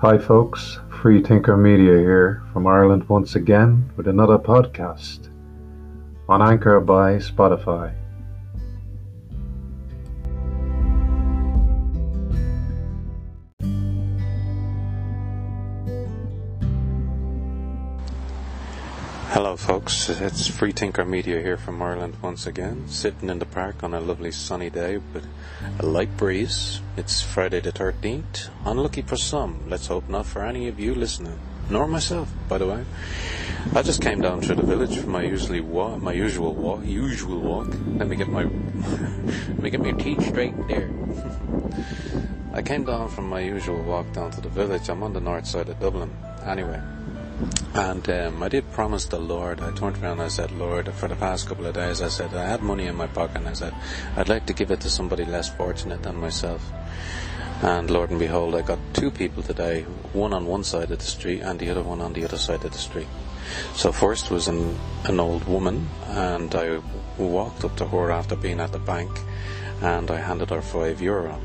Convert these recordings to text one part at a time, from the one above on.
Hi, folks. Free Thinker Media here from Ireland once again with another podcast on Anchor by Spotify. Hello, folks. It's Free Thinker Media here from Ireland once again, sitting in the park on a lovely sunny day with a light breeze. It's Friday the 13th. Unlucky for some. Let's hope not for any of you listening, nor myself, by the way. I just came down to the village for my usually my usual walk, usual walk. Let me get my, let me get my teeth straight there. I came down from my usual walk down to the village. I'm on the north side of Dublin. Anyway. And um, I did promise the Lord. I turned around and I said, Lord, for the past couple of days, I said, I had money in my pocket and I said, I'd like to give it to somebody less fortunate than myself. And Lord and behold, I got two people today, one on one side of the street and the other one on the other side of the street. So first was an, an old woman and I walked up to her after being at the bank and I handed her five euro.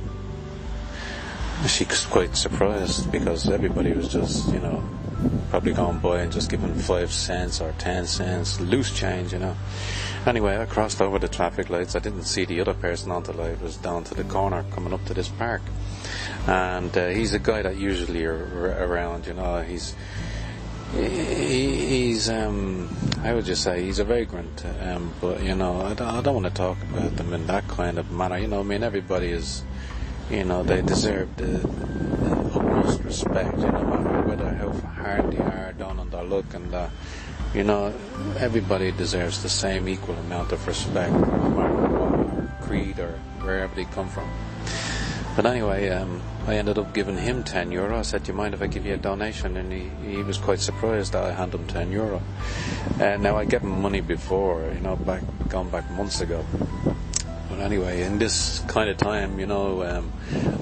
She was quite surprised because everybody was just, you know, probably gone by and just given five cents or ten cents, loose change, you know. Anyway, I crossed over the traffic lights. I didn't see the other person until I was down to the corner coming up to this park. And uh, he's a guy that usually are around, you know. He's he, he's um, how would you say he's a vagrant, um, but you know I don't, I don't want to talk about them in that kind of manner. You know, I mean everybody is, you know, they deserve the, respect. You know, whether how hard they are done on their look and uh, you know everybody deserves the same equal amount of respect, no matter what creed or wherever they come from. But anyway, um, I ended up giving him 10 euro. I said, Do you mind if I give you a donation? And he, he was quite surprised that I handed him 10 euro. Uh, now, I him money before, you know, back gone back months ago. Anyway, in this kind of time, you know, um,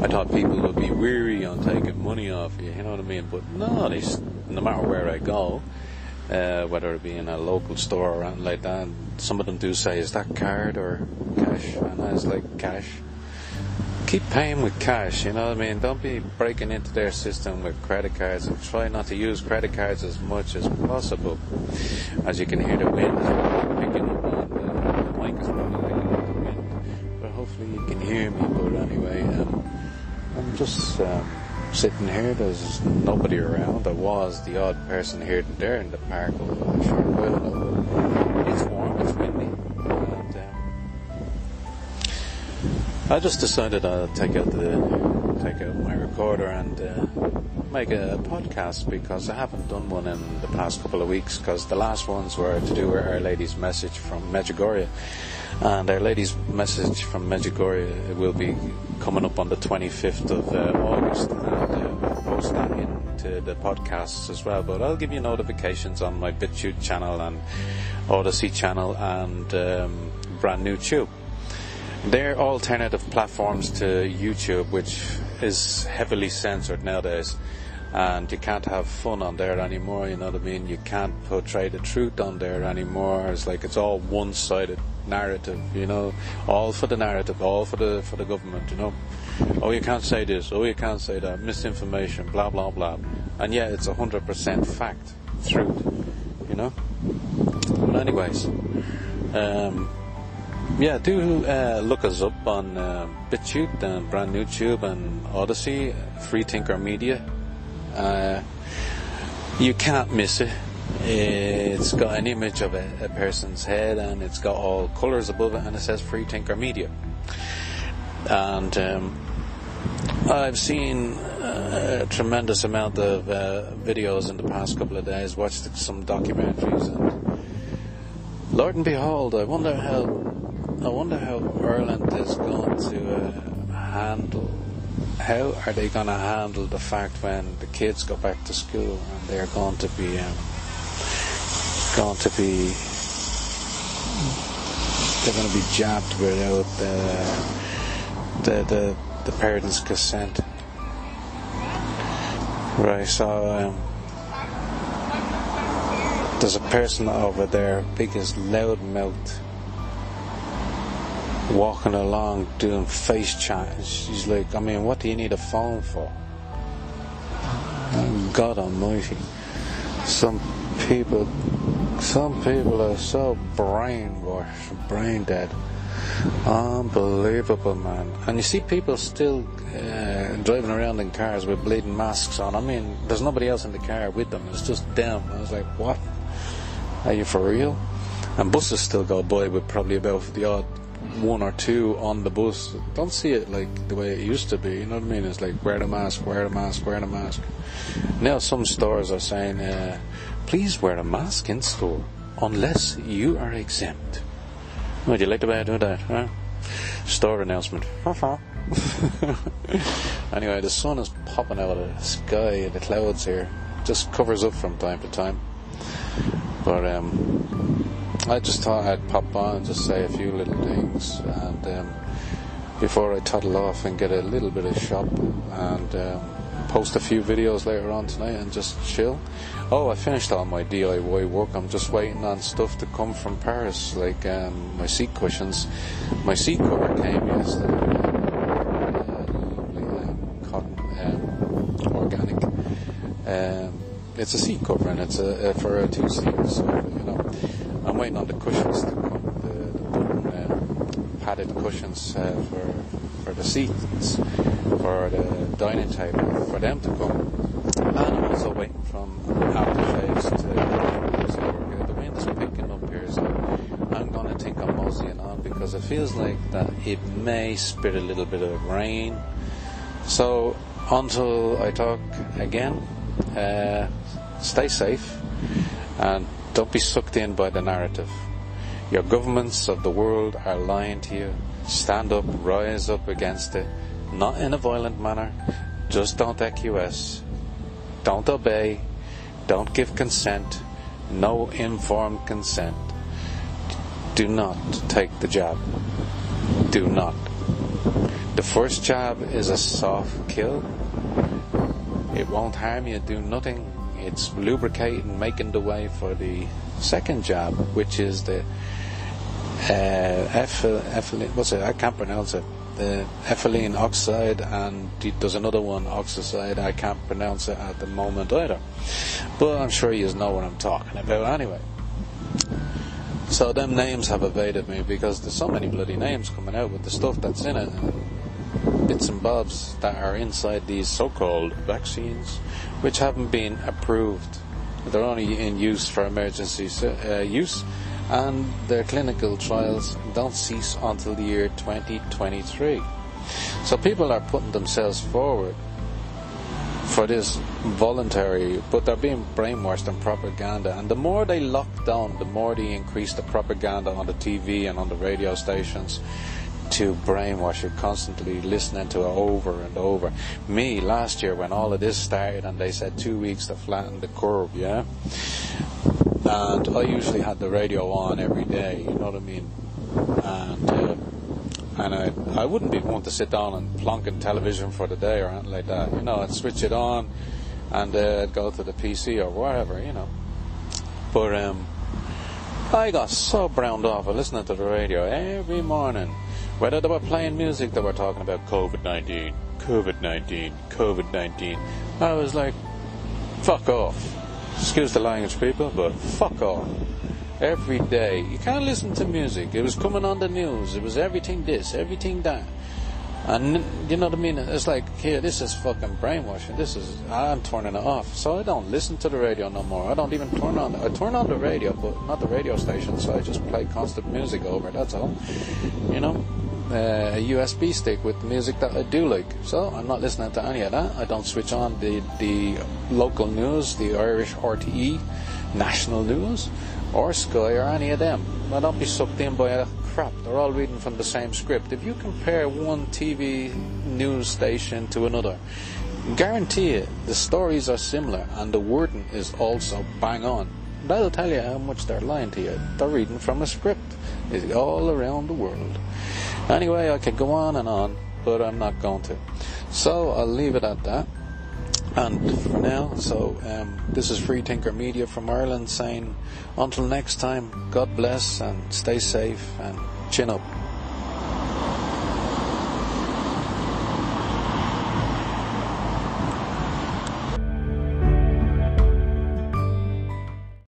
I thought people would be weary on taking money off you, you know what I mean? But no, they, no matter where I go, uh, whether it be in a local store or anything like that, some of them do say, Is that card or cash? And I was like, Cash keep paying with cash, you know what I mean? Don't be breaking into their system with credit cards and try not to use credit cards as much as possible. As you can hear the wind picking up on the, the mic hopefully you can hear me. But anyway, um, I'm just um, sitting here. There's nobody around. There was the odd person here and there in the park a short while ago. It's warm, it's windy. I just decided I'd take out the take out my recorder and uh, make a podcast because I haven't done one in the past couple of weeks because the last ones were to do with Our Lady's message from Medjugorje. And Our Lady's message from Medjugorje will be coming up on the 25th of uh, August and uh, post that into the podcasts as well. But I'll give you notifications on my BitChute channel and Odysee channel and um, brand new tube they're alternative platforms to YouTube, which is heavily censored nowadays. And you can't have fun on there anymore, you know what I mean? You can't portray the truth on there anymore. It's like it's all one sided narrative, you know, all for the narrative, all for the for the government, you know. Oh you can't say this, oh you can't say that, misinformation, blah blah blah. And yeah, it's a hundred percent fact, truth, you know? But anyways, um, yeah, do uh, look us up on uh, BitChute and Brand New Tube and Odysee, Free Thinker Media. Uh, you can't miss it. It's got an image of a, a, person's head and it's got all colours above it and it says Free Thinker Media. And um, I've seen a tremendous amount of uh, videos in the past couple of days, watched some documentaries, and Lord and behold, I wonder how I wonder how Ireland is going to uh, handle. How are they going to handle the fact when the kids go back to school and they're going to be um, going to be they're going to be jabbed without the the the, the parents' consent. Right, so um, there's a person over there, big as loud mouth walking along doing face chat. She's like, I mean, what do you need a phone for? God Almighty, some people, some people are so brainwashed, brain dead. Unbelievable, man. And you see people still uh, driving around in cars with bleeding masks on. I mean, there's nobody else in the car with them. It's just them. I was like, what? Are you for real? And buses still go by with probably about the odd one or two on the bus. Don't see it like the way it used to be. You know what I mean? It's like wear the mask, wear the mask, wear the mask. Now some stores are saying, uh, please wear a mask in store unless you are exempt. Would you like to buy do that? Huh? Store announcement. anyway, the sun is popping out of the sky, the clouds here. Just covers up from time to time. But um, I just thought I'd pop on and just say a few little things, and um, before I toddle off and get a little bit of shop and um, post a few videos later on tonight and just chill. Oh, I finished all my DIY work. I'm just waiting on stuff to come from Paris, like um, my seat cushions. My seat cover came yesterday. Um, cotton, organic. Um, it's a seat cover and it's a, uh, for a two seater. So you know, waiting on the cushions to come. The, the wooden uh, padded cushions uh, for for the seats for the dining table for them to come. And I'm also waiting from aftershaves to so the wind is picking up here, so I'm gonna think I'm moseying on because it feels like that it may spit a little bit of rain. So until I talk again, uh, stay safe and don't be sucked in by the narrative. Your governments of the world are lying to you. Stand up, rise up against it not in a violent manner. Just don't acquiesce. Don't obey. Don't give consent. No informed consent. Do not take the jab. Do not. The first jab is a soft kill. It won't harm you, do nothing. It's lubricating, making the way for the second job, which is the uh, ethylene, what's it? I can't pronounce it the ethylene oxide, and there's another one, oxide. I can't pronounce it at the moment either. But I'm sure you know what I'm talking about anyway. So them names have evaded me because there's so many bloody names coming out with the stuff that's in it. Bits and bobs that are inside these so-called vaccines, which haven't been approved. They're only in use for emergency uh, use and their clinical trials don't cease until the year 2023. So people are putting themselves forward for this voluntary, but they're being brainwashed and propaganda. And the more they lock down, the more they increase the propaganda on the TV and on the radio stations to brainwash you constantly listening to it over and over. Me last year when all of this started and they said two weeks to flatten the curve, yeah and I usually had the radio on every day. You know what I mean? And uh, and I I wouldn't be one to sit down and plonk in television for the day or anything like that. You know, I'd switch it on and uh, I'd go to the PC or wherever. You know, but um, I got so browned off of listening to the radio every morning. Whether they were playing music, they were talking about COVID 19, COVID 19, COVID 19. I was like, fuck off excuse the language, people, but fuck off. Every day. You can't listen to music. It was coming on the news. It was everything this, everything that. And you know what I mean? It's like, here, this is fucking brainwashing. This is, I'm turning it off. So I don't listen to the radio no more. I don't even turn on, I turn on the radio, but not the radio station. So I just play constant music over. That's all. You know? Uh, a USB stick with music that I do like. So I'm not listening to any of that. I don't switch on the, the local news, the Irish RTE, national news, or Sky, or any of them. I don't be sucked in by a crap. They're all reading from the same script. If you compare one TV news station to another, guarantee it, the stories are similar and the wording is also bang on. That'll tell you how much they're lying to you. They're reading from a script. It's all around the world. Anyway, I could go on and on, but I'm not going to. So I'll leave it at that. And for now, so um, this is Free Thinker Media from Ireland saying until next time, God bless and stay safe and chin up.